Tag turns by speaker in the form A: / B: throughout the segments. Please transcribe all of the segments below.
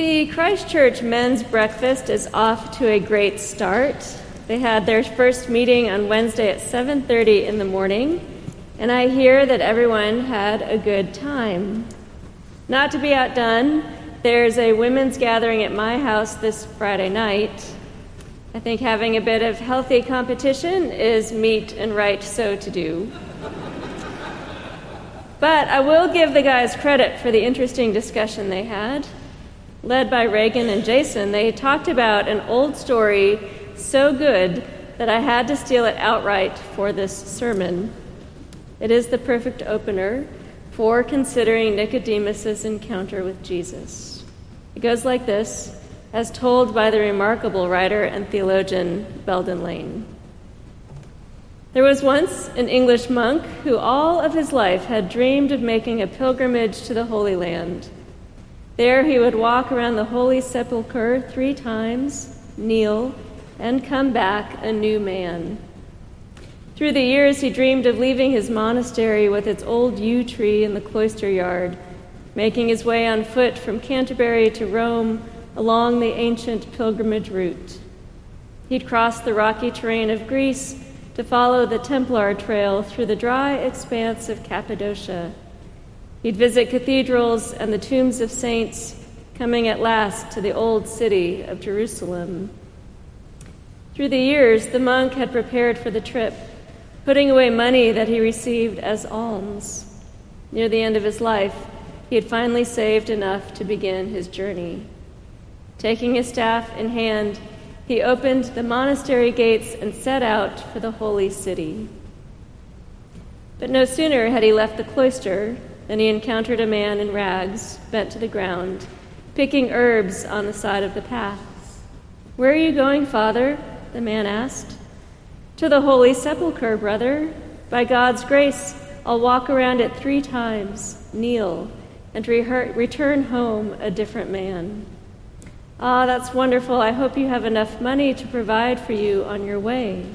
A: The Christchurch men's breakfast is off to a great start. They had their first meeting on Wednesday at 7:30 in the morning, and I hear that everyone had a good time. Not to be outdone, there's a women's gathering at my house this Friday night. I think having a bit of healthy competition is meet and right so to do. But I will give the guys credit for the interesting discussion they had led by Reagan and Jason, they talked about an old story so good that I had to steal it outright for this sermon. It is the perfect opener for considering Nicodemus's encounter with Jesus. It goes like this, as told by the remarkable writer and theologian Belden Lane. There was once an English monk who all of his life had dreamed of making a pilgrimage to the Holy Land. There he would walk around the Holy Sepulchre three times, kneel, and come back a new man. Through the years, he dreamed of leaving his monastery with its old yew tree in the cloister yard, making his way on foot from Canterbury to Rome along the ancient pilgrimage route. He'd cross the rocky terrain of Greece to follow the Templar trail through the dry expanse of Cappadocia He'd visit cathedrals and the tombs of saints, coming at last to the old city of Jerusalem. Through the years, the monk had prepared for the trip, putting away money that he received as alms. Near the end of his life, he had finally saved enough to begin his journey. Taking his staff in hand, he opened the monastery gates and set out for the holy city. But no sooner had he left the cloister then he encountered a man in rags, bent to the ground, picking herbs on the side of the path. Where are you going, Father? the man asked. To the Holy Sepulchre, brother. By God's grace, I'll walk around it three times, kneel, and re- return home a different man. Ah, that's wonderful. I hope you have enough money to provide for you on your way.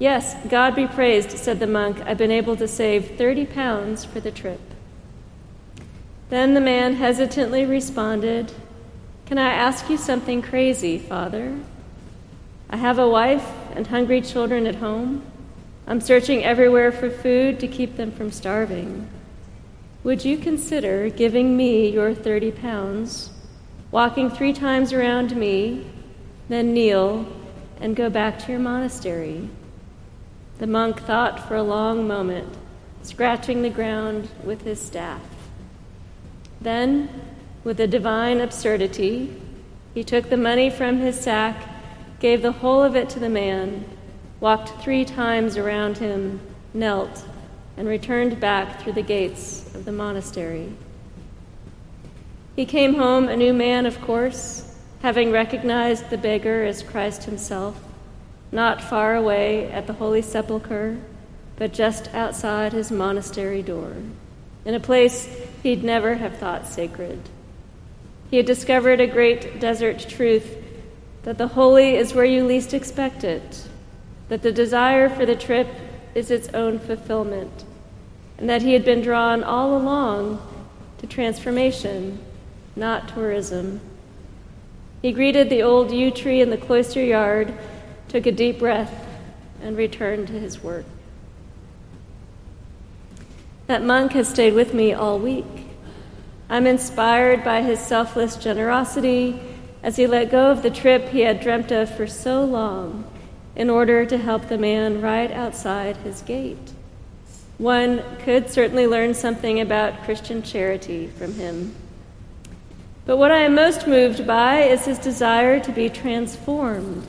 A: Yes, God be praised, said the monk. I've been able to save 30 pounds for the trip. Then the man hesitantly responded, Can I ask you something crazy, Father? I have a wife and hungry children at home. I'm searching everywhere for food to keep them from starving. Would you consider giving me your 30 pounds, walking three times around me, then kneel and go back to your monastery? The monk thought for a long moment, scratching the ground with his staff. Then, with a divine absurdity, he took the money from his sack, gave the whole of it to the man, walked three times around him, knelt, and returned back through the gates of the monastery. He came home a new man, of course, having recognized the beggar as Christ himself not far away at the Holy Sepulchre, but just outside his monastery door, in a place he'd never have thought sacred. He had discovered a great desert truth that the holy is where you least expect it, that the desire for the trip is its own fulfillment, and that he had been drawn all along to transformation, not tourism. He greeted the old yew tree in the cloister yard took a deep breath, and returned to his work. That monk has stayed with me all week. I'm inspired by his selfless generosity as he let go of the trip he had dreamt of for so long in order to help the man right outside his gate. One could certainly learn something about Christian charity from him. But what I am most moved by is his desire to be transformed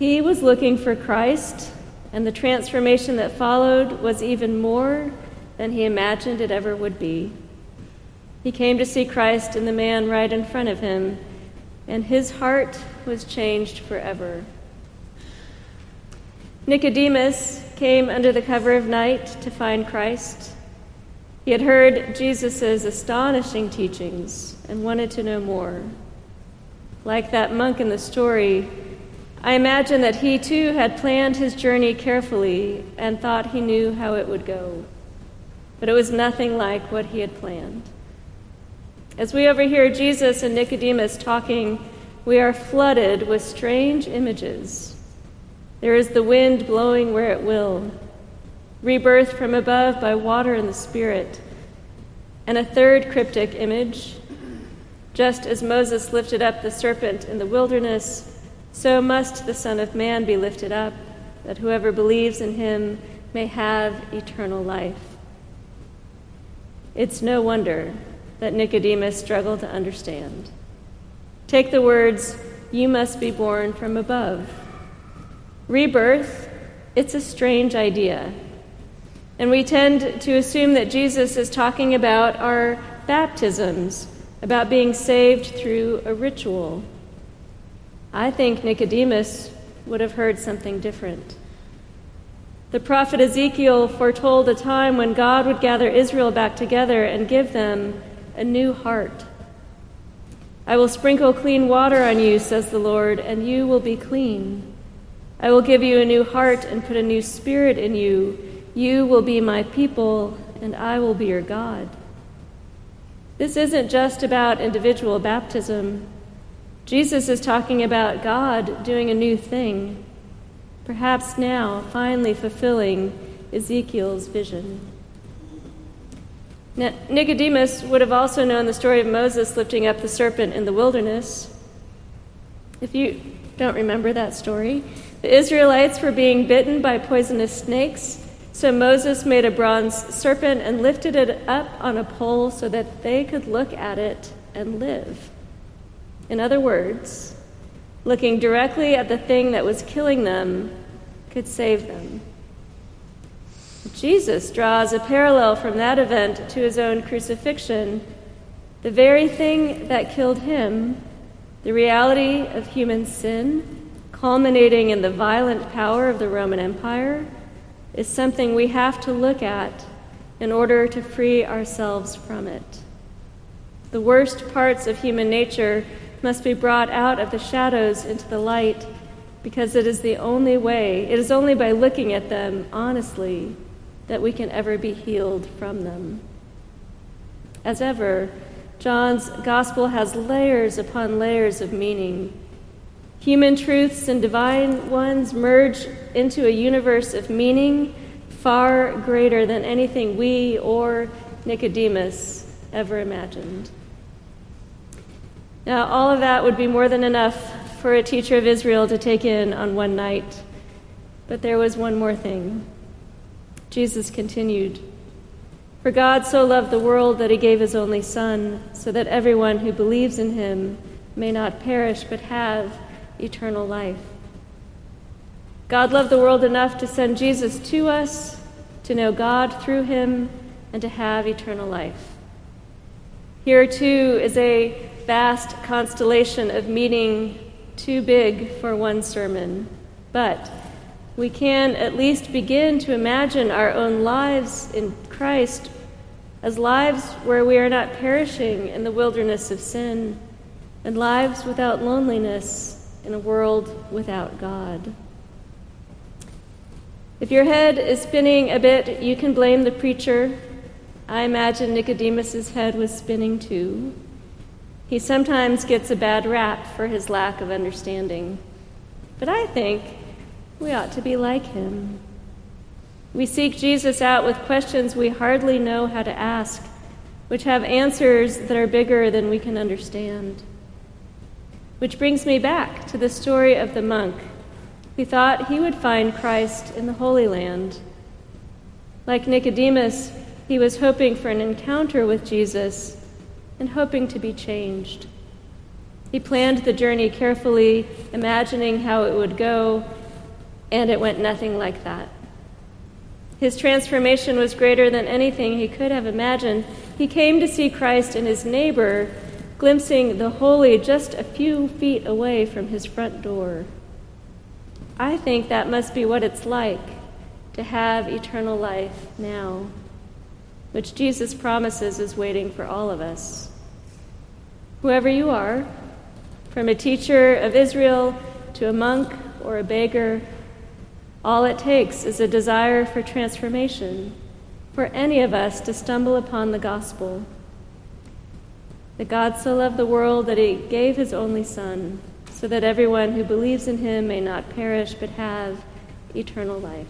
A: he was looking for Christ, and the transformation that followed was even more than he imagined it ever would be. He came to see Christ in the man right in front of him, and his heart was changed forever. Nicodemus came under the cover of night to find Christ. He had heard Jesus' astonishing teachings and wanted to know more. Like that monk in the story, I imagine that he too had planned his journey carefully and thought he knew how it would go. But it was nothing like what he had planned. As we overhear Jesus and Nicodemus talking, we are flooded with strange images. There is the wind blowing where it will, rebirth from above by water and the Spirit, and a third cryptic image. Just as Moses lifted up the serpent in the wilderness, so must the Son of Man be lifted up, that whoever believes in him may have eternal life. It's no wonder that Nicodemus struggled to understand. Take the words, You must be born from above. Rebirth, it's a strange idea. And we tend to assume that Jesus is talking about our baptisms, about being saved through a ritual. I think Nicodemus would have heard something different. The prophet Ezekiel foretold a time when God would gather Israel back together and give them a new heart. I will sprinkle clean water on you, says the Lord, and you will be clean. I will give you a new heart and put a new spirit in you. You will be my people, and I will be your God. This isn't just about individual baptism. Jesus is talking about God doing a new thing, perhaps now finally fulfilling Ezekiel's vision. Now, Nicodemus would have also known the story of Moses lifting up the serpent in the wilderness. If you don't remember that story, the Israelites were being bitten by poisonous snakes, so Moses made a bronze serpent and lifted it up on a pole so that they could look at it and live. In other words, looking directly at the thing that was killing them could save them. Jesus draws a parallel from that event to his own crucifixion. The very thing that killed him, the reality of human sin, culminating in the violent power of the Roman Empire, is something we have to look at in order to free ourselves from it. The worst parts of human nature must be brought out of the shadows into the light because it is the only way, it is only by looking at them honestly that we can ever be healed from them. As ever, John's gospel has layers upon layers of meaning. Human truths and divine ones merge into a universe of meaning far greater than anything we or Nicodemus ever imagined. Now, all of that would be more than enough for a teacher of Israel to take in on one night. But there was one more thing. Jesus continued For God so loved the world that he gave his only Son, so that everyone who believes in him may not perish but have eternal life. God loved the world enough to send Jesus to us, to know God through him, and to have eternal life. Here, too, is a vast constellation of meaning too big for one sermon, but we can at least begin to imagine our own lives in Christ as lives where we are not perishing in the wilderness of sin, and lives without loneliness in a world without God. If your head is spinning a bit, you can blame the preacher. I imagine Nicodemus's head was spinning too. He sometimes gets a bad rap for his lack of understanding. But I think we ought to be like him. We seek Jesus out with questions we hardly know how to ask, which have answers that are bigger than we can understand. Which brings me back to the story of the monk who thought he would find Christ in the Holy Land. Like Nicodemus, he was hoping for an encounter with Jesus and hoping to be changed. He planned the journey carefully, imagining how it would go and it went nothing like that. His transformation was greater than anything he could have imagined. He came to see Christ in his neighbor, glimpsing the holy just a few feet away from his front door. I think that must be what it's like to have eternal life now, which Jesus promises is waiting for all of us. Whoever you are, from a teacher of Israel to a monk or a beggar, all it takes is a desire for transformation for any of us to stumble upon the gospel. That God so loved the world that he gave his only Son, so that everyone who believes in him may not perish but have eternal life.